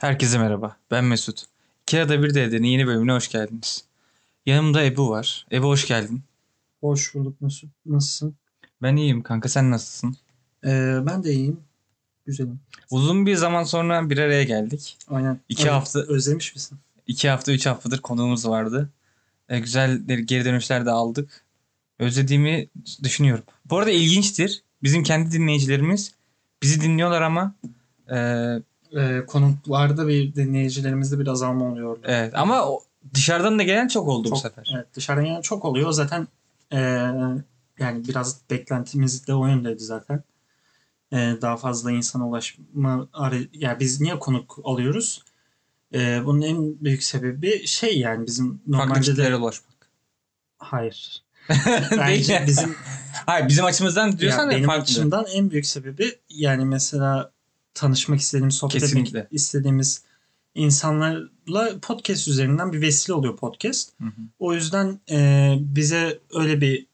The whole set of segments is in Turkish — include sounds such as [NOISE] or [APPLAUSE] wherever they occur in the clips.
Herkese merhaba. Ben Mesut. İki arada bir devrenin yeni bölümüne hoş geldiniz. Yanımda Ebu var. Ebu hoş geldin. Hoş bulduk Mesut. Nasılsın? Ben iyiyim kanka sen nasılsın? Ee, ben de iyiyim. Güzelim. Uzun bir zaman sonra bir araya geldik. Aynen. İki Evet, hafta- Özlemiş misin? İki hafta üç haftadır konuğumuz vardı. E, güzel geri dönüşler de aldık. Özlediğimi düşünüyorum. Bu arada ilginçtir. Bizim kendi dinleyicilerimiz bizi dinliyorlar ama e, Ee, konuklarda bir dinleyicilerimizde bir azalma oluyor. evet ama o- dışarıdan da gelen çok oldu bu Çok- sefer. Evet dışarıdan gelen çok oluyor. Zaten ee, yani biraz beklentimiz de o yöndeydi zaten. Ee, daha fazla insana ulaşma yani biz niye konuk alıyoruz? Ee, bunun en büyük sebebi şey yani bizim normalde de ulaşmak. hayır. [LAUGHS] Bence bizim Hayır bizim açımızdan diyorsan ya, benim farklı. açımdan en büyük sebebi yani mesela tanışmak istediğimiz, sohbet Kesinlikle. etmek istediğimiz insanlarla podcast üzerinden bir vesile oluyor podcast. Hı hı. O yüzden e, bize öyle bir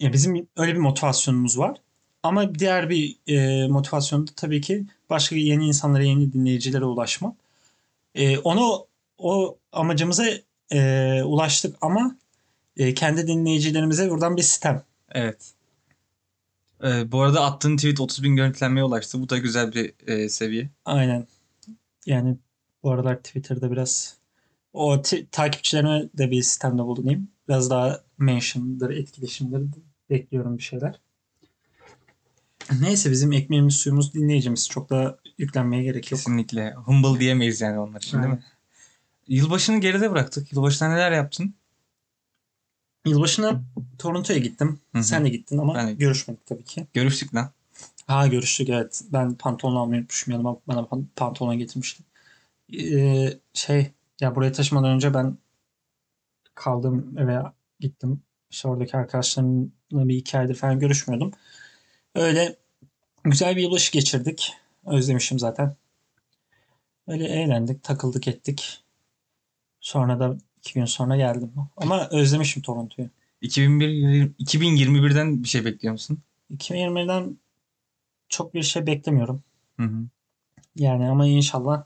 ya bizim öyle bir motivasyonumuz var. Ama diğer bir e, motivasyon da tabii ki başka yeni insanlara, yeni dinleyicilere ulaşmak. E, onu o amacımıza e, ulaştık ama e, kendi dinleyicilerimize buradan bir sitem. Evet. Ee, bu arada attığın tweet 30 bin görüntülenmeye ulaştı. Bu da güzel bir e, seviye. Aynen. Yani bu aralar Twitter'da biraz o ti- takipçilerime de bir sistemde bulunayım. Biraz daha mention'dır, etkileşimdir bekliyorum bir şeyler. Neyse bizim ekmeğimiz suyumuz dinleyicimiz. Çok da yüklenmeye gerek yok. Kesinlikle. Humble diyemeyiz yani onlar için değil mi? Yılbaşını geride bıraktık. Yılbaşında neler yaptın? Yılbaşına Toronto'ya gittim. Hı hı. Sen de gittin ama Ben de- görüşmedik tabii ki. Görüştük lan. Ha görüştük evet. Ben pantolon almayı unutmuşum. Yanıma bana pan- pantolon getirmişti. Ee, şey ya buraya taşımadan önce ben kaldığım eve gittim. İşte oradaki arkadaşlarımla bir iki aydır falan görüşmüyordum. Öyle güzel bir yılbaşı geçirdik. Özlemişim zaten. Öyle eğlendik, takıldık ettik. Sonra da iki gün sonra geldim. Ama özlemişim Toronto'yu. 2001, 2021'den bir şey bekliyor musun? 2020'den çok bir şey beklemiyorum. Hı hı. Yani ama inşallah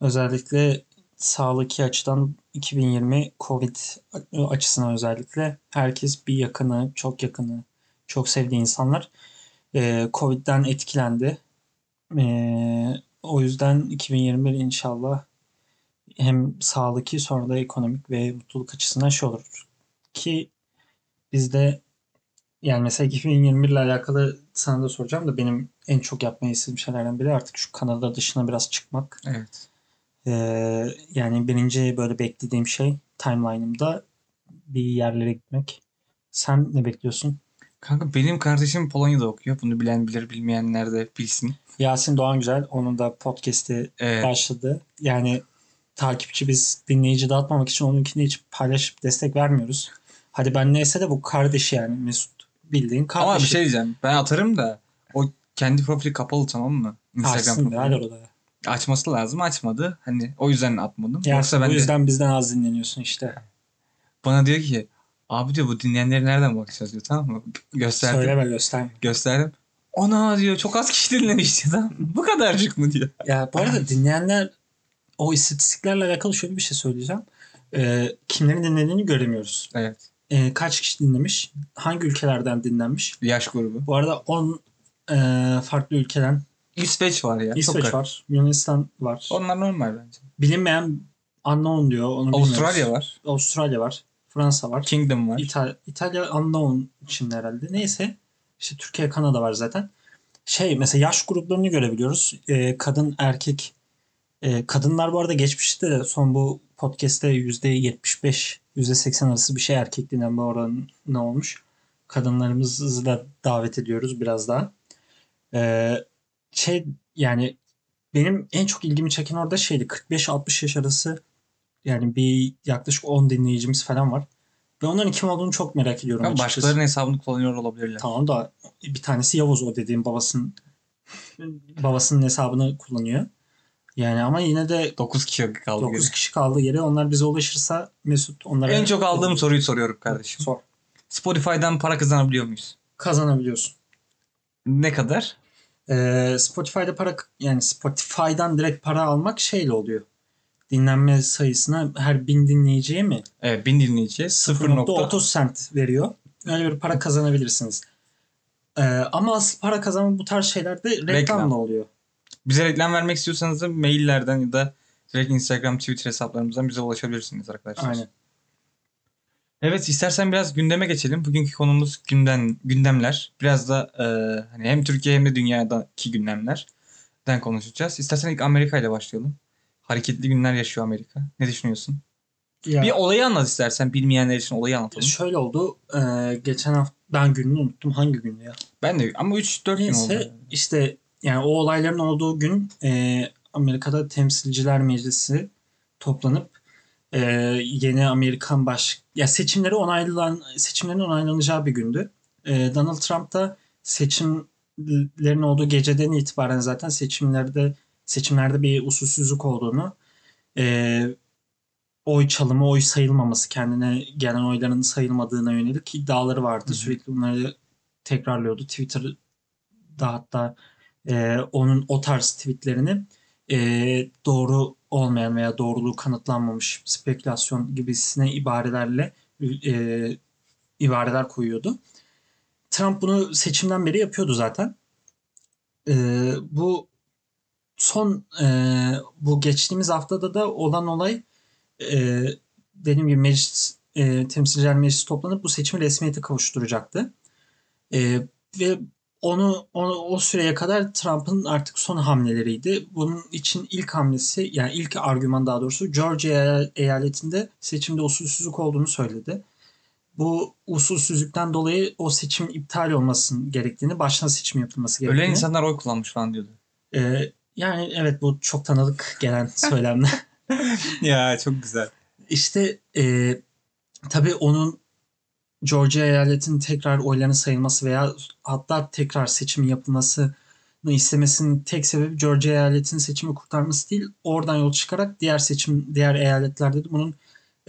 özellikle sağlıklı açıdan 2020 Covid açısından özellikle herkes bir yakını, çok yakını, çok sevdiği insanlar e, Covid'den etkilendi. E, o yüzden 2021 inşallah hem sağlıklı sonra da ekonomik ve mutluluk açısından şey olur. Ki bizde yani mesela 2021 ile alakalı sana da soracağım da benim en çok yapmayı istediğim şeylerden biri artık şu Kanada dışına biraz çıkmak. Evet. Ee, yani birinci böyle beklediğim şey timeline'ımda bir yerlere gitmek. Sen ne bekliyorsun? Kanka benim kardeşim Polonya'da okuyor. Bunu bilen bilir, bilmeyenler de bilsin. Yasin Doğan Güzel. Onun da podcast'i Evet. başladı. Yani takipçi biz dinleyici dağıtmamak için onunkini hiç paylaşıp destek vermiyoruz. Hadi ben neyse de bu kardeşi yani Mesut. Bildiğin kardeşi. Ama bir şey diyeceğim. Ben atarım da o kendi profili kapalı tamam mı? Instagram Açsın profili. orada. Açması lazım. Açmadı. Hani o yüzden atmadım. Yasin Yoksa ben bu de yüzden bizden az dinleniyorsun işte. bana diyor ki abi diyor bu dinleyenleri nereden bakacağız diyor tamam mı? Gösterdim. Söyleme gösterme. Gösterdim. Ona diyor çok az kişi dinlemiş diyor. Tamam? Bu kadarcık mı diyor. Ya bu arada [LAUGHS] dinleyenler o istatistiklerle alakalı şöyle bir şey söyleyeceğim. Ee, kimlerin dinlediğini göremiyoruz. Evet. Ee, kaç kişi dinlemiş? Hangi ülkelerden dinlenmiş? Yaş grubu. Bu arada 10 e, farklı ülkeden İsveç var ya. çok İsveç garip. var, Yunanistan var. Onlar normal bence. Bilinmeyen unknown diyor. Onu bilmiyoruz. Avustralya var. Avustralya var. Fransa var. Kingdom var. İtal- İtalya unknown için herhalde. Neyse. İşte Türkiye, Kanada var zaten. Şey mesela yaş gruplarını görebiliyoruz. Ee, kadın, erkek. Ee, kadınlar bu arada geçmişte de son bu podcast'te %75, %80 arası bir şey erkek dinlenme oranı ne olmuş. Kadınlarımızı da davet ediyoruz biraz daha. Ee, şey yani benim en çok ilgimi çeken orada şeydi 45-60 yaş arası yani bir yaklaşık 10 dinleyicimiz falan var. Ve onların kim olduğunu çok merak ediyorum Ama açıkçası. başkalarının hesabını kullanıyor olabilirler. Tamam da bir tanesi Yavuz o dediğim babasının babasının hesabını kullanıyor. Yani ama yine de 9 kişi kaldı. 9 geri. kişi kaldı yere. Onlar bize ulaşırsa Mesut onlara En çok aldığım soruyu soruyorum kardeşim. sor. Spotify'dan para kazanabiliyor muyuz? Kazanabiliyorsun. Ne kadar? Ee, Spotify'da para yani Spotify'dan direkt para almak şeyle oluyor. Dinlenme sayısına her bin dinleyiciye mi? Evet bin dinleyiciye 0.30 cent veriyor. Öyle bir para kazanabilirsiniz. Ee, ama asıl para kazanma bu tarz şeylerde reklamla Reklam. oluyor. Bize reklam vermek istiyorsanız da maillerden ya da direkt Instagram, Twitter hesaplarımızdan bize ulaşabilirsiniz arkadaşlar. Aynen. Evet istersen biraz gündeme geçelim. Bugünkü konumuz gündem gündemler. Biraz da e, hani hem Türkiye hem de dünyadaki gündemlerden konuşacağız. İstersen ilk Amerika ile başlayalım. Hareketli günler yaşıyor Amerika. Ne düşünüyorsun? Ya, Bir olayı anlat istersen. Bilmeyenler için olayı anlatalım. şöyle oldu. Ee, geçen hafta ben gününü unuttum. Hangi gündü ya? Ben de ama 3-4 gün oldu. İşte yani o olayların olduğu gün e, Amerika'da Temsilciler Meclisi toplanıp e, yeni Amerikan baş ya seçimleri onaylan seçimlerin onaylanacağı bir gündü. E, Donald Trump da seçimlerin olduğu geceden itibaren zaten seçimlerde seçimlerde bir usulsüzlük olduğunu e, oy çalımı, oy sayılmaması, kendine gelen oyların sayılmadığına yönelik iddiaları vardı. Hı hı. Sürekli bunları tekrarlıyordu. Twitter'da hatta e, onun o tarz tweetlerini e, doğru olmayan veya doğruluğu kanıtlanmamış spekülasyon gibisine ibarelerle e, ibareler koyuyordu. Trump bunu seçimden beri yapıyordu zaten. E, bu son e, bu geçtiğimiz haftada da olan olay e, dediğim gibi meclis e, temsilciler meclisi toplanıp bu seçimi resmiyete kavuşturacaktı. E, ve onu, onu o süreye kadar Trump'ın artık son hamleleriydi. Bunun için ilk hamlesi yani ilk argüman daha doğrusu Georgia eyaletinde seçimde usulsüzlük olduğunu söyledi. Bu usulsüzlükten dolayı o seçimin iptal olmasının gerektiğini, baştan seçim yapılması gerektiğini. Ölen insanlar oy kullanmış falan diyordu. E, yani evet bu çok tanıdık gelen [LAUGHS] söylemler. ya çok güzel. İşte e, tabii onun Georgia eyaletinin tekrar oylarının sayılması veya hatta tekrar seçim yapılmasını istemesinin tek sebebi Georgia eyaletinin seçimi kurtarması değil. Oradan yol çıkarak diğer seçim diğer eyaletlerde de bunun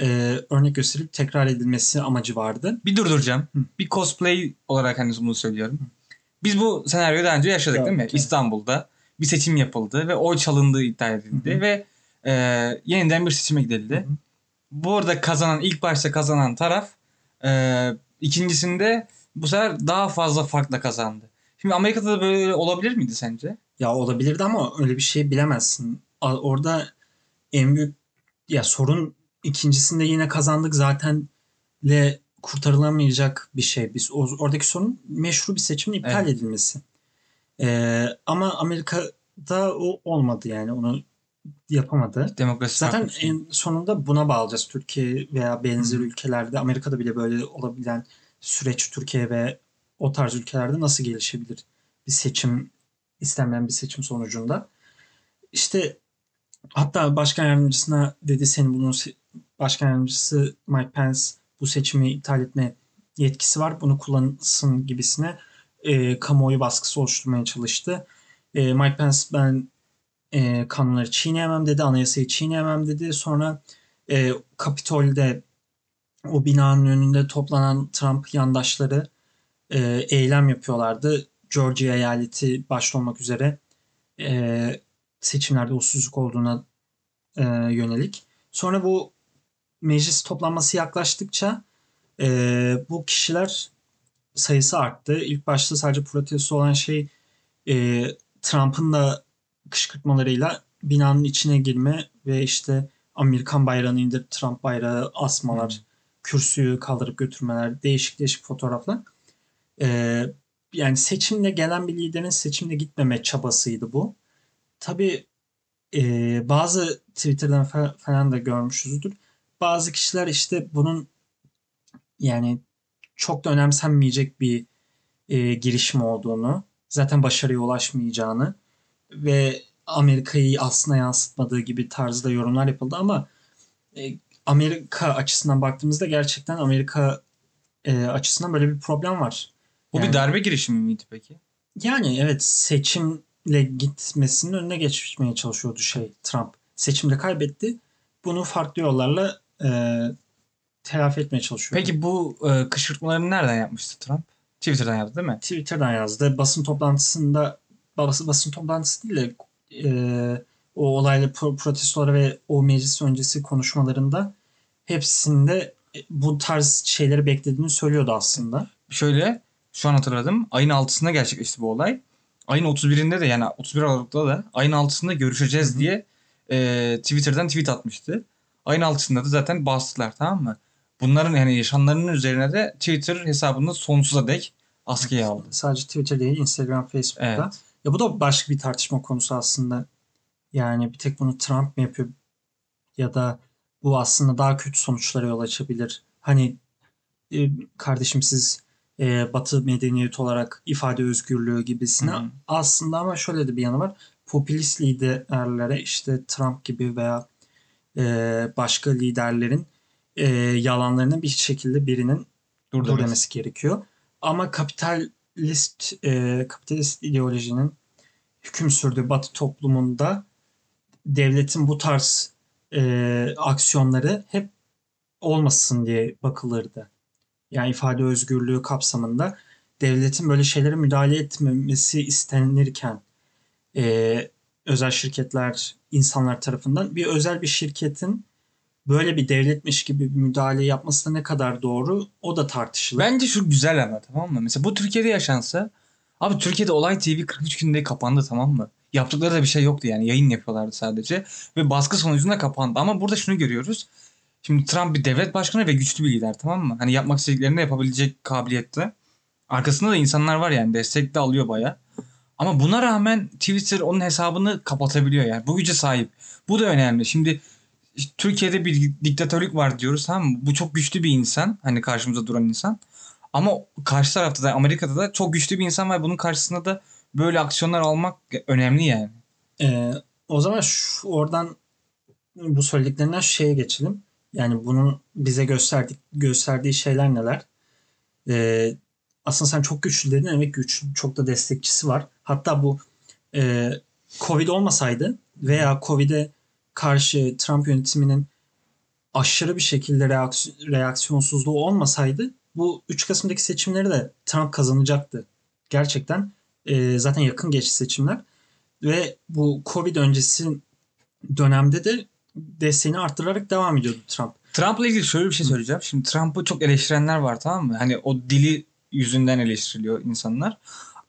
e, örnek gösterilip tekrar edilmesi amacı vardı. Bir durduracağım. Hı. Bir cosplay olarak hani bunu söylüyorum. Biz bu senaryoyu daha önce yaşadık Evet, değil mi? evet. İstanbul'da bir seçim yapıldı ve oy çalındığı iddia edildi Hı hı. ve e, yeniden bir seçime gidildi. Hı hı. Bu arada kazanan ilk başta kazanan taraf e, ikincisinde bu sefer daha fazla farkla kazandı. Şimdi Amerika'da da böyle olabilir miydi sence? Ya olabilirdi ama öyle bir şey bilemezsin. Orada en büyük ya sorun ikincisinde yine kazandık zaten le kurtarılamayacak bir şey. Biz oradaki sorun meşru bir seçimin iptal Evet. edilmesi. Ee, ama Amerika'da o olmadı yani onu yapamadı. Demokrasi Zaten şey. en sonunda buna bağlayacağız. Türkiye veya benzer Hı. ülkelerde Amerika'da bile böyle olabilen süreç Türkiye ve o tarz ülkelerde nasıl gelişebilir? Bir seçim istenmeyen bir seçim sonucunda. İşte hatta başkan yardımcısına dedi senin bunun başkan yardımcısı Mike Pence bu seçimi iptal etme yetkisi var. Bunu kullansın gibisine e, kamuoyu baskısı oluşturmaya çalıştı. E, Mike Pence ben e, kanunları çiğneyemem dedi, anayasayı çiğneyemem dedi. Sonra e, Kapitol'de o binanın önünde toplanan Trump yandaşları e, eylem yapıyorlardı. Georgia eyaleti başta olmak üzere e, seçimlerde usulsüzlük olduğuna e, yönelik. Sonra bu meclis toplanması yaklaştıkça e, bu kişiler sayısı arttı. İlk başta sadece protesto olan şey e, Trump'ın da kışkırtmalarıyla binanın içine girme ve işte Amerikan bayrağını indirip Trump bayrağı asmalar, Hmm. kürsüyü kaldırıp götürmeler, değişik değişik fotoğraflar. Ee, yani seçimle gelen bir liderin seçimle gitmeme çabasıydı bu. Tabii e, bazı Twitter'dan fa- falan da görmüşüzdür. Bazı kişiler işte bunun yani çok da önemsenmeyecek bir e, girişim olduğunu, zaten başarıya ulaşmayacağını ve Amerika'yı aslında yansıtmadığı gibi tarzda yorumlar yapıldı ama e, Amerika açısından baktığımızda gerçekten Amerika e, açısından böyle bir problem var. Bu Yani- bir darbe girişimi miydi peki? Yani evet seçimle gitmesinin önüne geçmeye çalışıyordu şey Trump. Seçimde kaybetti. Bunu farklı yollarla e, telafi etmeye çalışıyordu. Peki bu e, kışkırtmalarını nereden yapmıştı Trump? Twitter'dan yaptı değil mi? Twitter'dan yazdı. Basın toplantısında basın, basın toplantısı değil de e, o olaylı pro- protestolara ve o meclis öncesi konuşmalarında hepsinde e, bu tarz şeyleri beklediğini söylüyordu aslında. Şöyle şu an hatırladım. Ayın 6'sında gerçekleşti bu olay. Ayın 31'inde de yani 31 Aralık'ta da ayın 6'sında görüşeceğiz Hı hı. diye e, Twitter'dan tweet atmıştı. Ayın 6'sında da zaten bastılar tamam mı? Bunların yani yaşananların üzerine de Twitter hesabını sonsuza dek askıya aldı. Sadece Twitter değil Instagram, Facebook'ta. Evet. Ya bu da başka bir tartışma konusu aslında. Yani bir tek bunu Trump mı yapıyor ya da bu aslında daha kötü sonuçlara yol açabilir. Hani e, kardeşim siz e, Batı medeniyeti olarak ifade özgürlüğü gibisine Hı aslında ama şöyle de bir yanı var. Popülist liderlere işte Trump gibi veya e, başka liderlerin e, yalanlarını bir şekilde birinin Dur, demesi. gerekiyor. Ama kapitalist e, kapitalist ideolojinin hüküm sürdüğü Batı toplumunda devletin bu tarz e, aksiyonları hep olmasın diye bakılırdı. Yani ifade özgürlüğü kapsamında devletin böyle şeylere müdahale etmemesi istenirken e, özel şirketler insanlar tarafından bir özel bir şirketin böyle bir devletmiş gibi bir müdahale yapması da ne kadar doğru o da tartışılır. Bence şu güzel ama tamam mı? Mesela bu Türkiye'de yaşansa abi Türkiye'de Olay TV 43 günde kapandı tamam mı? Yaptıkları da bir şey yoktu yani yayın yapıyorlardı sadece ve baskı sonucunda kapandı ama burada şunu görüyoruz. Şimdi Trump bir devlet başkanı ve güçlü bir lider tamam mı? Hani yapmak istediklerini yapabilecek kabiliyette. Arkasında da insanlar var yani destek de alıyor baya. Ama buna rağmen Twitter onun hesabını kapatabiliyor yani. Bu güce sahip. Bu da önemli. Şimdi işte Türkiye'de bir diktatörlük var diyoruz tamam mı? Bu çok güçlü bir insan. Hani karşımıza duran insan. Ama karşı tarafta da Amerika'da da çok güçlü bir insan var. Bunun karşısında da böyle aksiyonlar almak önemli yani. Ee, o zaman şu, oradan bu söylediklerinden şeye geçelim. Yani bunun bize gösterdik, gösterdiği şeyler neler? Ee, aslında sen çok güçlü dedin. Evet güçlü. Çok da destekçisi var. Hatta bu e, Covid olmasaydı veya Covid'e karşı Trump yönetiminin aşırı bir şekilde reaksiy- reaksiyonsuzluğu olmasaydı bu 3 Kasım'daki seçimleri de Trump kazanacaktı. Gerçekten e, zaten yakın geçti seçimler ve bu Covid öncesi dönemde de desteğini arttırarak devam ediyordu Trump. Trump'la ilgili şöyle bir şey söyleyeceğim. Şimdi Trump'ı çok eleştirenler var tamam mı? Hani o dili yüzünden eleştiriliyor insanlar.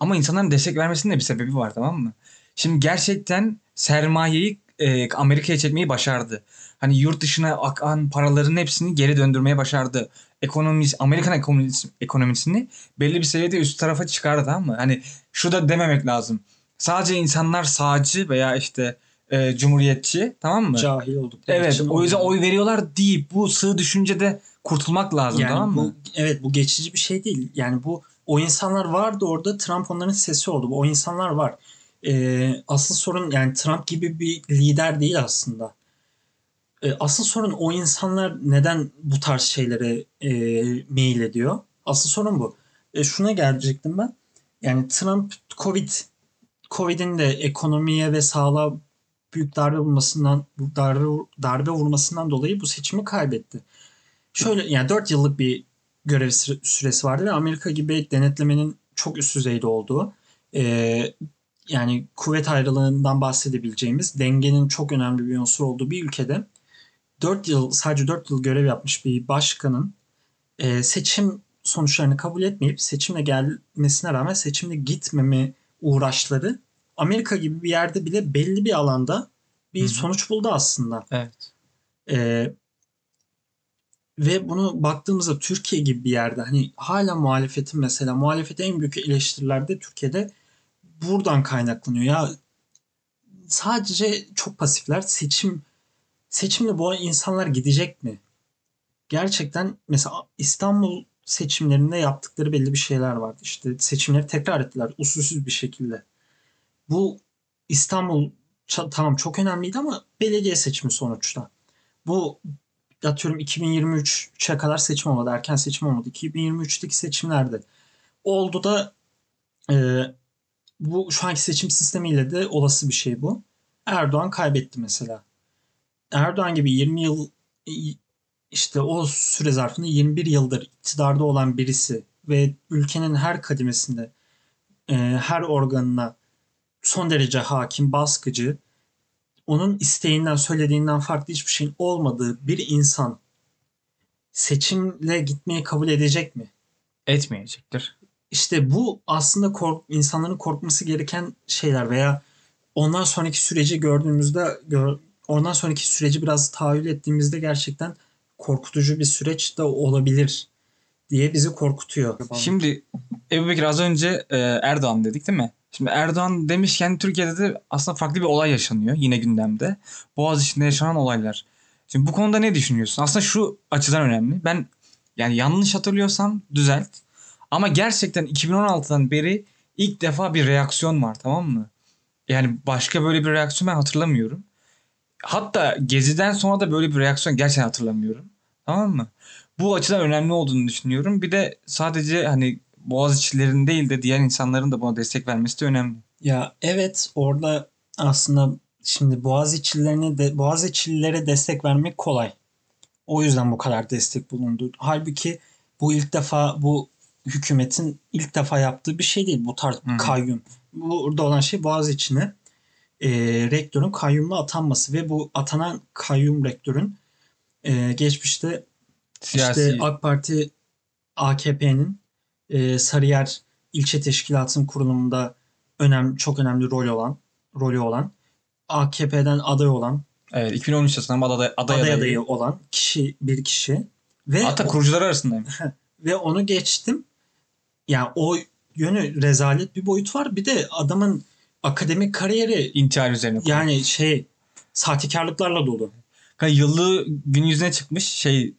Ama insanların destek vermesinin de bir sebebi var tamam mı? Şimdi gerçekten sermayeyi e, Amerika'ya çekmeyi başardı. Hani yurt dışına akan paraların hepsini geri döndürmeye başardı. Ekonomisi, Amerikan ekonomisi, ekonomisini belli bir seviyede üst tarafa çıkardı mı? Hani şu da dememek lazım. Sadece insanlar sağcı veya işte e, cumhuriyetçi tamam mı? Cahil oldukları Evet o yüzden oy veriyorlar deyip bu sığ düşüncede kurtulmak lazım yani tamam bu mı? evet bu geçici bir şey değil. Yani bu o insanlar vardı orada Trump onların sesi oldu. O insanlar var. Ee, asıl sorun yani Trump gibi bir lider değil aslında. Ee, asıl sorun o insanlar neden bu tarz şeylere e, meyil ediyor? Asıl sorun bu. E, şuna gelecektim ben. Yani Trump Covid Covid'in de ekonomiye ve sağlığa büyük darbe vurmasından darbe, darbe vurmasından dolayı bu seçimi kaybetti. Şöyle yani 4 yıllık bir görev süre- süresi vardı ve Amerika gibi denetlemenin çok üst düzeyde olduğu e, yani kuvvet ayrılığından bahsedebileceğimiz dengenin çok önemli bir unsur olduğu bir ülkede 4 yıl sadece 4 yıl görev yapmış bir başkanın e, seçim sonuçlarını kabul etmeyip seçimle gelmesine rağmen seçimle gitmeme uğraşları Amerika gibi bir yerde bile belli bir alanda bir Hı hı. sonuç buldu aslında. Evet. Ee, ve bunu baktığımızda Türkiye gibi bir yerde hani hala muhalefetin mesela muhalefete en büyük eleştiriler de Türkiye'de buradan kaynaklanıyor. Ya sadece çok pasifler seçim seçimle bu insanlar gidecek mi? Gerçekten mesela İstanbul seçimlerinde yaptıkları belli bir şeyler vardı. İşte seçimleri tekrar ettiler usulsüz bir şekilde. Bu İstanbul tamam çok önemliydi ama belediye seçimi sonuçta. Bu atıyorum 2023'e kadar seçim olmadı. Erken seçim olmadı. 2023'teki seçimlerde oldu da e, bu şu anki seçim sistemiyle de olası bir şey bu. Erdoğan kaybetti mesela. Erdoğan gibi 20 yıl işte o süre zarfında 21 yıldır iktidarda olan birisi ve ülkenin her kademesinde e, her organına son derece hakim, baskıcı, onun isteğinden, söylediğinden farklı hiçbir şeyin olmadığı bir insan seçimle gitmeyi kabul edecek mi? Etmeyecektir. İşte bu aslında kork insanların korkması gereken şeyler veya ondan sonraki süreci gördüğümüzde gör, ondan sonraki süreci biraz tahayyül ettiğimizde gerçekten korkutucu bir süreç de olabilir diye bizi korkutuyor. Şimdi Ebu Bekir az önce e, Erdoğan dedik değil mi? Şimdi Erdoğan demişken Türkiye'de de aslında farklı bir olay yaşanıyor yine gündemde. Boğaziçi'nde yaşanan olaylar. Şimdi bu konuda ne düşünüyorsun? Aslında şu açıdan önemli. Ben yani yanlış hatırlıyorsam düzelt. Ama gerçekten 2016'dan beri ilk defa bir reaksiyon var tamam mı? Yani başka böyle bir reaksiyon ben hatırlamıyorum. Hatta Gezi'den sonra da böyle bir reaksiyon gerçekten hatırlamıyorum. Tamam mı? Bu açıdan önemli olduğunu düşünüyorum. Bir de sadece hani Boğaziçi'lerin değil de diğer insanların da buna destek vermesi de önemli. Ya evet orada aslında şimdi Boğaziçi'lerine de Boğaziçi'lilere destek vermek kolay. O yüzden bu kadar destek bulundu. Halbuki bu ilk defa bu hükümetin ilk defa yaptığı bir şey değil bu tarz Hı hı. kayyum. Burada olan şey Boğaziçi'ne e, rektörün kayyumla atanması ve bu atanan kayyum rektörün e, geçmişte Siyasi işte AK Parti AKP'nin e, Sarıyer ilçe teşkilatının kurulumunda önem çok önemli rol olan rolü olan AKP'den aday olan evet 2013 yılında aday, aday, aday adayı. adayı olan kişi bir kişi ve Hatta kurucular arasındayım. [LAUGHS] ve onu geçtim. Yani o yönü rezalet bir boyut var. Bir de adamın akademik kariyeri İntihar üzerine. kurulu. yani şey sahtekarlıklarla dolu. Yıllığı gün yüzüne çıkmış şey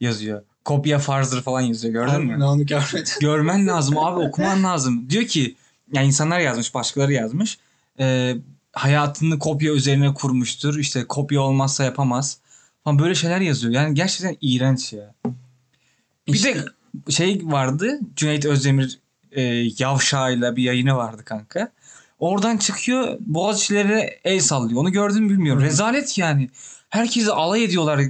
yazıyor. Kopya farzdır falan yazıyor gördün mü? Onu [LAUGHS] görmedim. Görmen lazım abi okuman lazım. Diyor ki yani insanlar yazmış başkaları yazmış. Ee, hayatını kopya üzerine kurmuştur. İşte kopya olmazsa yapamaz. Falan böyle şeyler yazıyor. Yani gerçekten iğrenç ya. Bir İşte- de şey vardı. Cüneyt Özdemir e, Yavşağı'yla bir yayını vardı kanka. Oradan çıkıyor Boğaziçi'lere el sallıyor. Onu gördün mü bilmiyorum. Hı. Rezalet yani. Herkesi alay ediyorlar.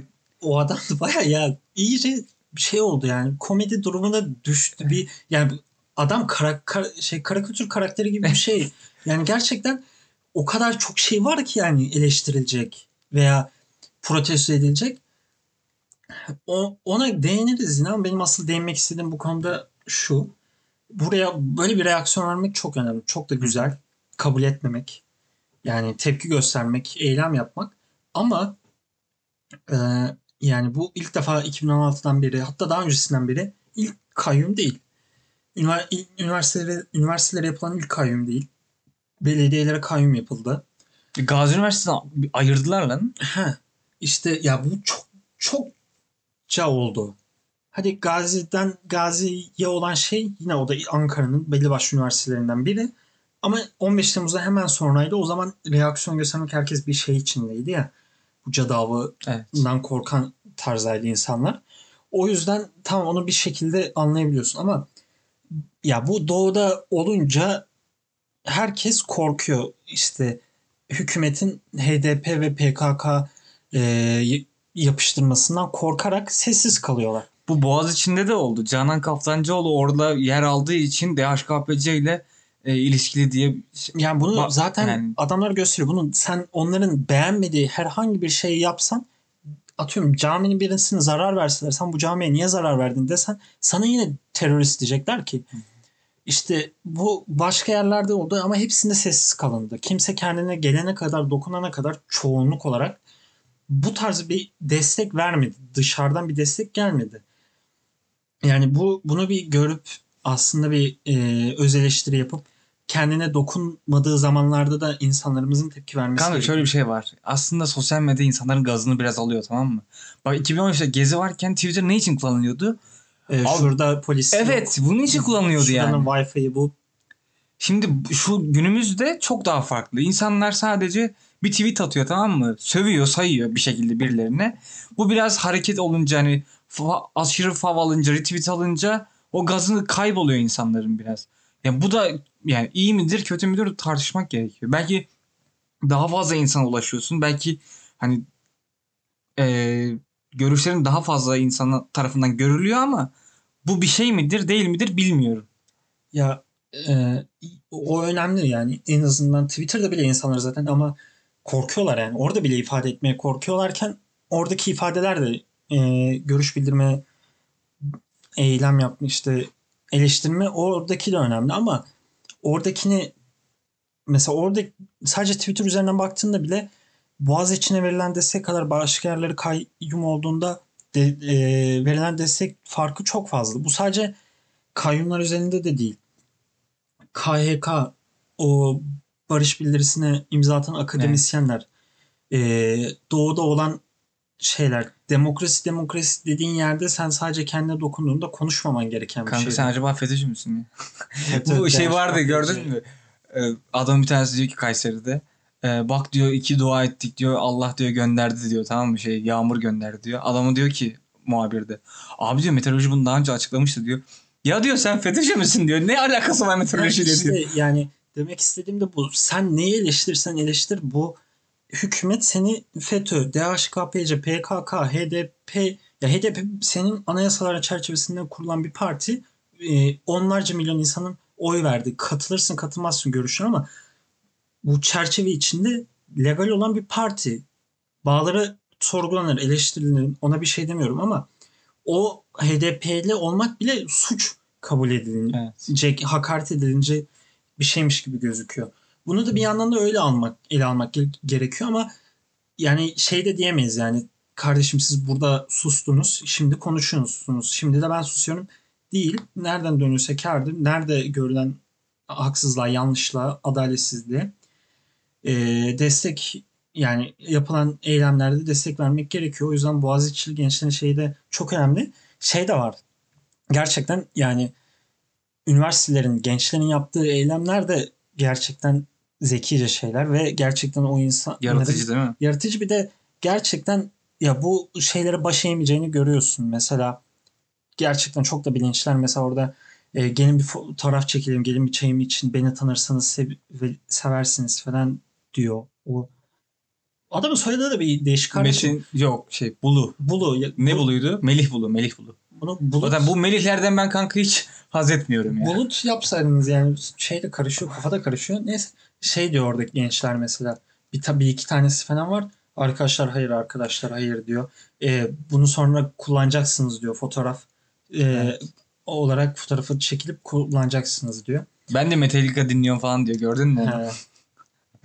o adam da baya ya iyice bir şey oldu yani komedi durumuna düştü bir yani adam kara, kara- şey karikatür karakteri gibi bir şey. [LAUGHS] Yani gerçekten o kadar çok şey var ki yani eleştirilecek veya protesto edilecek. O, ona değiniriz ama benim asıl değinmek istediğim bu konuda şu. Buraya böyle bir reaksiyon vermek çok önemli. Çok da güzel. Kabul etmemek. Yani tepki göstermek, eylem yapmak. Ama e, yani bu ilk defa 2016'dan beri hatta daha öncesinden beri ilk kayyum değil. Üniversitelere, üniversitelere yapılan ilk kayyum değil. Belediyelere kayyum yapıldı. Gazi Üniversitesi'ni ayırdılar lan. Ha, işte ya bu çok çokça oldu. Hadi Gazi'den Gazi'ye olan şey yine o da Ankara'nın belli başlı üniversitelerinden biri. Ama 15 Temmuz'a hemen sonraydı. O zaman reaksiyon göstermek herkes bir şey içindeydi ya. Bu cadavı Evet. korkan tarzdaydı insanlar. O yüzden tamam onu bir şekilde anlayabiliyorsun ama ya bu doğuda olunca herkes korkuyor. İşte hükümetin HDP ve PKK e, yapıştırmasından korkarak sessiz kalıyorlar. Bu Boğaz içinde de oldu. Canan Kaftancıoğlu orada yer aldığı için DHKPC ile e, ilişkili diye Yani bunu Ba- zaten yani- adamlar gösteriyor. Bunu sen onların beğenmediği herhangi bir şeyi yapsan atıyorum caminin birisine zarar verseler sen bu camiye niye zarar verdin desen sana yine terörist diyecekler ki. İşte bu başka yerlerde oldu ama hepsinde sessiz kalındı. Kimse kendine gelene kadar dokunana kadar çoğunluk olarak bu tarz bir destek vermedi. Dışarıdan bir destek gelmedi. Yani bu bunu bir görüp aslında bir e, öz eleştiri yapıp kendine dokunmadığı zamanlarda da insanlarımızın tepki vermesi Kanka gerekiyor. şöyle bir şey var. Aslında sosyal medya insanların gazını biraz alıyor tamam mı? Bak 2013'te gezi varken Twitter ne için kullanılıyordu? Ee, Abi- şurada polis Evet bunun için kullanılıyordu yani. Şuranın Wi-Fi'yi bu. Şimdi şu günümüzde çok daha farklı. İnsanlar sadece bir tweet atıyor tamam mı? Sövüyor, sayıyor bir şekilde birilerine. Bu biraz hareket olunca hani fa- aşırı fav alınca, retweet alınca o gazını kayboluyor insanların biraz. Yani bu da yani iyi midir, kötü müdür tartışmak gerekiyor. Belki daha fazla insana ulaşıyorsun. Belki hani eee, görüşlerin daha fazla insan tarafından görülüyor ama bu bir şey midir, değil midir bilmiyorum. Ya e, o önemli yani en azından Twitter'da bile insanlar zaten ama korkuyorlar yani orada bile ifade etmeye korkuyorlarken oradaki ifadeler de e, görüş bildirme eylem yapma işte eleştirme oradaki de önemli ama oradakini mesela orada sadece Twitter üzerinden baktığında bile Boğaz içine verilen destek kadar başka yerleri kayyum olduğunda de, e, verilen destek farkı çok fazla. Bu sadece kayyumlar üzerinde de değil. KHK o barış bildirisine imza atan akademisyenler e, doğuda olan şeyler demokrasi demokrasi dediğin yerde sen sadece kendine dokunduğunda konuşmaman gereken bir Kanka şey. sen acaba FETÖ'cü müsün? [LAUGHS] Evet, Bu evet, şey yani vardı gördün mü? Ee, Adam bir tanesi diyor ki Kayseri'de. e, bak diyor iki dua ettik diyor. Allah diyor gönderdi diyor tamam mı? Şey yağmur gönderdi diyor. Adamı diyor ki muhabirde. Abi diyor meteoroloji bunu daha önce açıklamıştı diyor. Ya diyor sen FETÖ'cü müsün diyor. Ne alakası var Yani meteorolojiyle işte diyor. yani demek istediğim de bu. Sen neyi eleştirirsen eleştir bu hükümet seni FETÖ, DHKPC, PKK, HDP ya HDP senin anayasalar çerçevesinde kurulan bir parti. Ee, onlarca milyon insanın oy verdi. Katılırsın katılmazsın görüşün ama bu çerçeve içinde legal olan bir parti. Bağları sorgulanır, eleştirilir. Ona bir şey demiyorum ama o HDP'li olmak bile suç kabul edilince Evet. Hakaret edilince bir şeymiş gibi gözüküyor. Bunu da bir yandan da öyle almak, ele almak ge- gerekiyor ama yani şey de diyemeyiz yani kardeşim siz burada sustunuz, şimdi konuşuyorsunuz. Şimdi de ben susuyorum. Değil. Nereden dönülse kârdır. Nerede görülen haksızlığa, yanlışlığa, adaletsizliğe e, destek yani yapılan eylemlerde destek vermek gerekiyor. O yüzden Boğaziçi'li gençlerin şeyi de çok önemli. Şey de var. Gerçekten yani üniversitelerin, gençlerin yaptığı eylemler de gerçekten zekice şeyler ve gerçekten o insan Yaratıcı değil mi? yaratıcı bir de gerçekten ya bu şeylere baş eğmeyeceğini görüyorsun. Mesela gerçekten çok da bilinçler mesela orada e, gelin bir fotoğraf çekelim, gelin bir çayım için beni tanırsanız sev- ve seversiniz falan diyor. O adamın soyadı da bir değişik kardeşim. Metin yok şey Bulu. Bulu. ya- Ne bu- buluydu? Melih Bulu. Melih Bulu. Bunu bulut, Zaten bu Melihlerden ben kanka hiç haz etmiyorum ya. bulut yapsaydınız yani şey de karışıyor, kafada karışıyor. Neyse şey diyor oradaki gençler mesela. Bir tabii iki tanesi falan var. Arkadaşlar hayır, arkadaşlar hayır diyor. E, bunu sonra kullanacaksınız diyor fotoğraf. e, Evet. olarak fotoğrafı çekilip kullanacaksınız diyor. Ben de Metallica dinliyorum falan diyor. Gördün mü?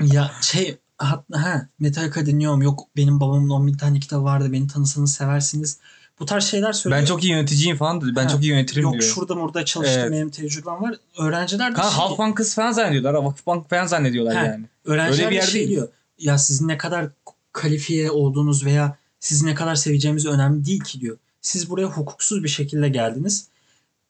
Ya şey ha, ha Metallica dinliyorum. Yok benim babamın 10 bin tane kitabı vardı. Beni tanısanız seversiniz. Bu tarz şeyler söylüyor. Ben çok iyi yöneticiyim falan dedi. Ben Ha. çok iyi yönetirim Yok diyor. şurada burada çalıştım Evet. benim tecrübem var. Öğrenciler de Kanka şey, Halk Bankası falan zannediyorlar. ha, Vakıfbank falan zannediyorlar Ha. yani. öğrenciler öyle bir de yer şey değil. diyor. Ya sizin ne kadar kalifiye olduğunuz veya sizi ne kadar seveceğimiz önemli değil ki diyor. Siz buraya hukuksuz bir şekilde geldiniz.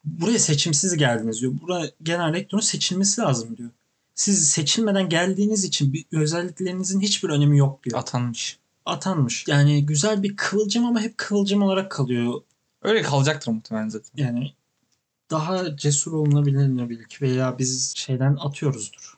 Buraya seçimsiz geldiniz diyor. Buraya genel rektörün seçilmesi lazım diyor. Siz seçilmeden geldiğiniz için bir özelliklerinizin hiçbir önemi yok diyor. Atanmış. Atanmış. Yani güzel bir kıvılcım ama hep kıvılcım olarak kalıyor. Öyle kalacaktır muhtemelen zaten. Yani daha cesur olunabilir belki veya biz şeyden atıyoruzdur.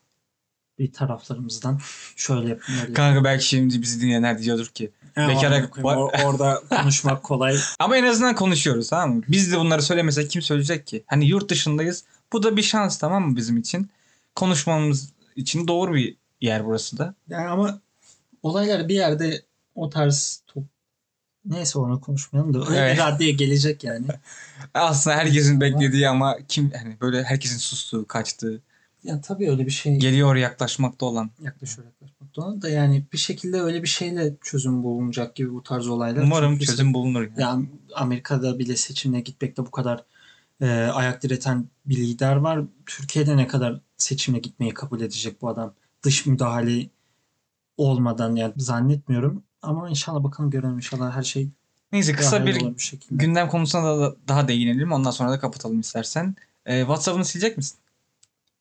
Bir taraflarımızdan şöyle yapın. Kanka belki şimdi bizi dinleyenler diyordur ki. Ha, Bekara- or- orada [LAUGHS] konuşmak kolay. Ama en azından konuşuyoruz tamam mı? Biz de bunları söylemesek kim söyleyecek ki? Hani yurt dışındayız. Bu da bir şans tamam mı bizim için? Konuşmamız için doğru bir yer burası da. Yani ama olaylar bir yerde o tarz top... Neyse onu konuşmayalım da öyle Evet. bir raddeye gelecek yani. [LAUGHS] Aslında herkesin beklediği ama kim hani böyle herkesin sustuğu, kaçtığı, Yani tabii öyle bir şey geliyor yaklaşmakta olan. yaklaşıyor yaklaşmak doğru da yani bir şekilde öyle bir şeyle çözüm bulunacak gibi bu tarz olaylar. Umarım Çünkü çözüm bulunur. Yani. Yani Amerika'da bile seçimle gitmekte bu kadar e, ayak direten bir lider var. Türkiye'de ne kadar seçimle gitmeyi kabul edecek bu adam? Dış müdahale olmadan yani zannetmiyorum. Ama inşallah bakalım görelim inşallah her şey Neyse kısa bir bir şekilde. gündem konusuna da daha değinelim. Ondan sonra da kapatalım istersen. Ee, WhatsApp'ını silecek misin?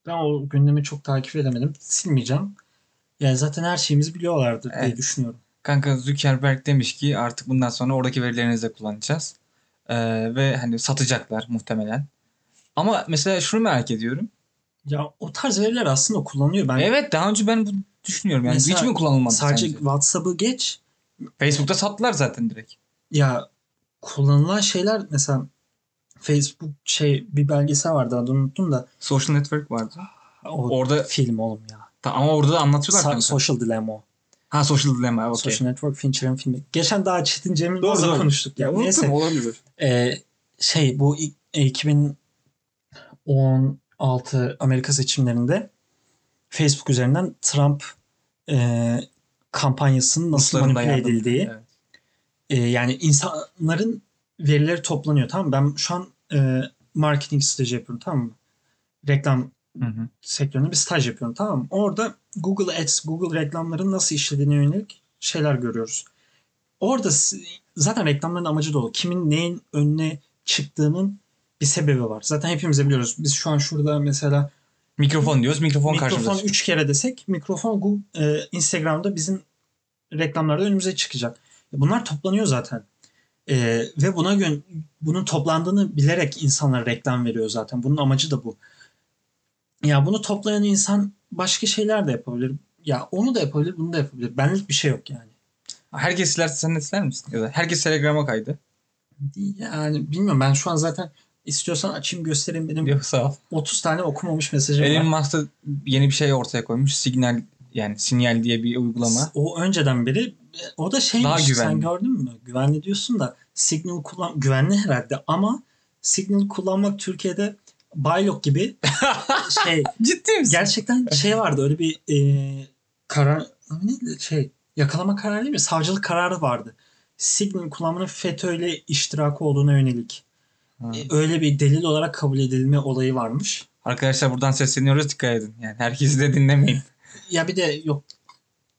Ben o gündemi çok takip edemedim. Silmeyeceğim. Yani zaten her şeyimizi biliyorlardır diye Evet. düşünüyorum. Kanka Zuckerberg demiş ki artık bundan sonra oradaki verilerinizi de kullanacağız. Ee, ve hani satacaklar muhtemelen. Ama mesela şunu merak ediyorum. Ya o tarz veriler aslında kullanıyor. Ben Evet daha önce ben bunu düşünüyorum. Yani Mesela hiç mi kullanılmadı sadece sence? WhatsApp'ı geç. Facebook'ta sattılar zaten direkt. Ya kullanılan şeyler mesela Facebook şey bir belgesel vardı adını unuttum da Social Network vardı. O Orada film oğlum ya. Ta- ama orada da anlatıyorlar Sa- kanka. Social Dilemma o. ha Social Dilemma. okey. Social Network Fincher'ın filmi. Geçen daha Çetin Cemil Doğru, doğru. konuştuk. Ya. Ya, Neyse. unuttum olabilir. Ee, şey bu ilk- e, 2016 Amerika seçimlerinde Facebook üzerinden Trump e, kampanyasının nasıl Rusların da manipüle edildiği Evet. e, yani insanların verileri toplanıyor tamam mı? Ben şu an e, marketing stajı yapıyorum tamam mı? Reklam Hı hı. sektöründe bir staj yapıyorum tamam mı? Orada Google Ads, Google reklamların nasıl işlediğine yönelik şeyler görüyoruz. Orada zaten reklamların amacı da o. Kimin neyin önüne çıktığının bir sebebi var. Zaten hepimiz biliyoruz. Biz şu an şurada mesela Mikrofon diyoruz. Mikrofon, mikrofon karşımıza. 3 kere desek mikrofon Google, e, Instagram'da bizim reklamlarda önümüze çıkacak. Bunlar toplanıyor zaten. E, ve buna gün bunun toplandığını bilerek insanlar reklam veriyor zaten. Bunun amacı da bu. Ya bunu toplayan insan başka şeyler de yapabilir. Ya onu da yapabilir, bunu da yapabilir. Benlik bir şey yok yani. Herkes silerse sen de siler misin? Ya da herkes Telegram'a kaydı. Yani bilmiyorum ben şu an zaten istiyorsan açayım göstereyim benim Yok sağ ol. 30 tane okumamış mesajım Elon var. Musk da yeni bir şey ortaya koymuş. Signal yani sinyal diye bir uygulama. O önceden beri o da şeymiş Daha sen güvenli. gördün mü? Güvenli diyorsun da Signal kullan güvenli herhalde ama Signal kullanmak Türkiye'de Baylok gibi [LAUGHS] şey Ciddi misin? gerçekten şey vardı öyle bir e, karar neydi şey yakalama kararı değil mi? Savcılık kararı vardı. Signal kullanmanın FETÖ'yle iştirakı olduğuna yönelik. E, öyle bir delil olarak kabul edilme olayı varmış. Arkadaşlar buradan sesleniyoruz dikkat edin. Yani herkesi de dinlemeyin. Ya bir de yok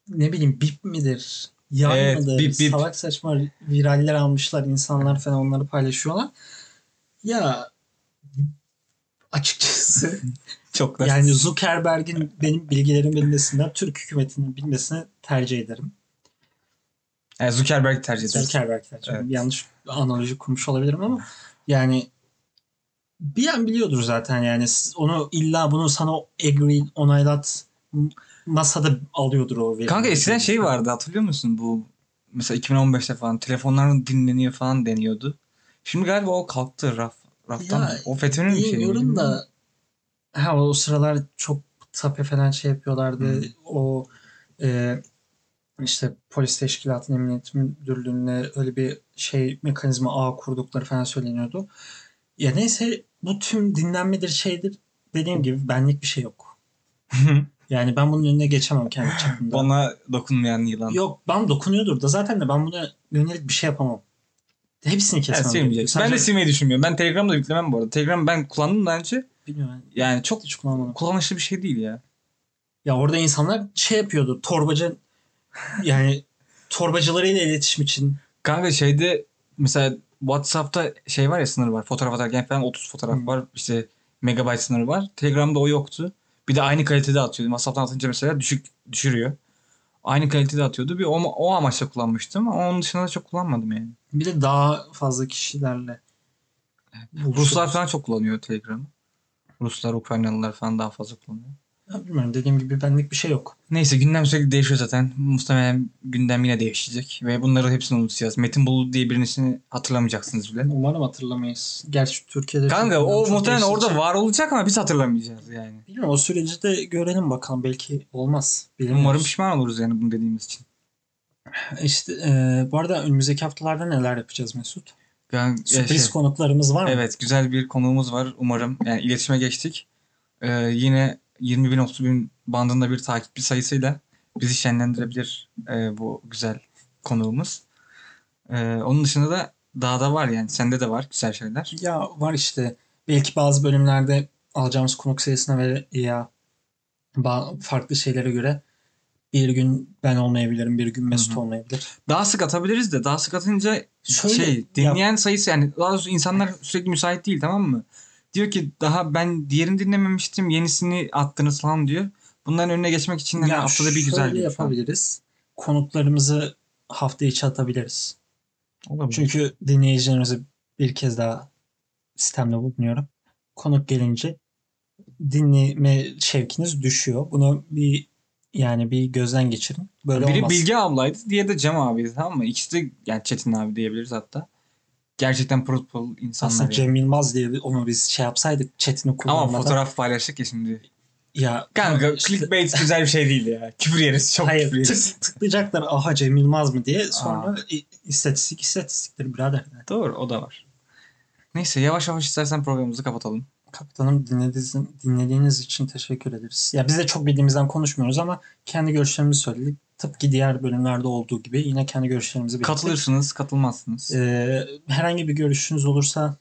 ne bileyim bip midir? Yan Evet, mıdır? bip, bip. Salak saçma viraller almışlar insanlar falan onları paylaşıyorlar. Ya açıkçası [LAUGHS] Çok da. yani Zuckerberg'in benim bilgilerimi bilmesinden Türk hükümetinin bilmesini tercih ederim. Yani Zuckerberg tercih eder. Zuckerberg tercih ederim. Evet. Yanlış analoji kurmuş olabilirim ama [LAUGHS] yani bir an biliyordur zaten yani onu illa bunu sana agree onaylat masada alıyordur o verileri. Kanka eskiden şey vardı hatırlıyor musun? Bu mesela 2015'te falan telefonların dinleniyor falan deniyordu. Şimdi galiba o kalktı raf raftan. Ya, o FETÖ'nün bir şeyi. Bilmiyorum da ha o sıralar çok tape falan şey yapıyorlardı. Hmm. O e, işte polis teşkilatının emniyet müdürlüğüne öyle bir şey mekanizma ağ kurdukları falan söyleniyordu. Ya neyse bu tüm dinlenmedir şeydir dediğim gibi benlik bir şey yok. [LAUGHS] Yani ben bunun önüne geçemem kendi çapımda. Bana dokunmayan yılan. Yok ben dokunuyordur da zaten de ben buna yönelik bir şey yapamam. Hepsini Yani kesmem. gerekiyor. Ben de silmeyi düşünmüyorum. Ben Telegram'da da yüklemem bu arada. Telegram ben kullandım daha önce. Bilmiyorum. Yani çok Hiç kullanmadım. kullanışlı bir şey değil ya. Ya orada insanlar şey yapıyordu. Torbacı yani torbacılarıyla iletişim için. Kanka şeyde mesela WhatsApp'ta şey var ya sınır var. Fotoğraf atarken falan 30 fotoğraf Hı. var. İşte megabayt sınırı var. Telegram'da o yoktu. Bir de aynı kalitede atıyordu. WhatsApp'tan atınca mesela düşük düşürüyor. Aynı kalitede atıyordu. Bir o, o amaçla kullanmıştım ama onun dışında da çok kullanmadım yani. Bir de daha fazla kişilerle. Ruslar falan çok kullanıyor Telegram'ı. Ruslar, Ukraynalılar falan daha fazla kullanıyor. Ya bilmiyorum dediğim gibi benlik bir şey yok. Neyse gündem sürekli değişiyor zaten. Muhtemelen gündem yine değişecek. Ve bunları hepsini unutacağız. Metin Bulut diye birisini hatırlamayacaksınız bile. Umarım hatırlamayız. Gerçi Türkiye'de Kanka o muhtemelen orada var olacak ama biz hatırlamayacağız yani. Bilmiyorum o süreci de görelim bakalım. Belki olmaz. Bilmiyoruz. Umarım pişman oluruz yani bunu dediğimiz için. İşte e, bu arada önümüzdeki haftalarda neler yapacağız Mesut? Yani, e, Sürpriz şey, konuklarımız var mı? evet güzel bir konuğumuz var umarım. Yani iletişime geçtik. Ee, yine 20 bin 30 bin bandında bir takipçi sayısıyla bizi şenlendirebilir e, bu güzel konuğumuz. Ee, onun dışında da daha da var yani. Sende de var güzel şeyler. Ya var işte. Belki bazı bölümlerde alacağımız konuk sayısına ve ya farklı şeylere göre bir gün ben olmayabilirim, bir gün Mesut Hı hı. olmayabilir. Daha sık atabiliriz de daha sık atınca Şöyle, şey dinleyen sayısı yani daha doğrusu insanlar sürekli müsait değil tamam mı? Diyor ki daha ben diğerini dinlememiştim yenisini attınız falan diyor. Bunların önüne geçmek için hani Ya haftada bir güzel şöyle bir falan. yapabiliriz. Konuklarımızı hafta içi atabiliriz. Olabilir. Çünkü dinleyicilerimize bir kez daha sistemle bulunuyorum. Konuk gelince dinleme şevkiniz düşüyor. Bunu bir yani bir gözden geçirin. Böyle Biri olmaz. Bilge ablaydı, diğeri de Cem abiydi tamam mı? İkisi de yani Çetin abi diyebiliriz hatta. Gerçekten pırıl insanlar Aslında yani. Cem Yılmaz diye bir- onu biz şey yapsaydık chatini Ama kullanmadan. fotoğraf paylaştık ya şimdi. Ya Kanka işte- clickbait güzel bir şey değil ya. [LAUGHS] Küfür yeriz çok Hayır küfür yeriz. tık, tıklayacaklar aha Cem Yılmaz mı diye sonra i- istatistik istatistiktir birader. Doğru o da var. Neyse yavaş yavaş istersen programımızı kapatalım. Kaptanım dinlediğiniz, dinlediğiniz için teşekkür ederiz. Ya biz de çok bildiğimizden konuşmuyoruz ama kendi görüşlerimizi söyledik. Tıpkı diğer bölümlerde olduğu gibi yine kendi görüşlerimizi belirttik. Katılırsınız, katılmazsınız. Ee, herhangi bir görüşünüz olursa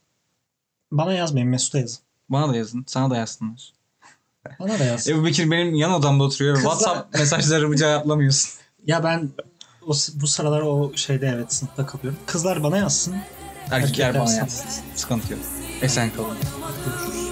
bana yazmayın Mesut'a yazın. Bana da yazın, sana da yazsınlar. [LAUGHS] Bana da yazın. Ebu Bekir benim yan odamda oturuyor. Kızlar- WhatsApp mesajlarımı cevaplamıyorsun. [LAUGHS] ya ben o, bu sıralar o şeyde evet sınıfta kalıyorum. Kızlar bana yazsın. Erkekler bana Erkekler yazsın. Sıkıntı yok. Esen kalın. Saymadım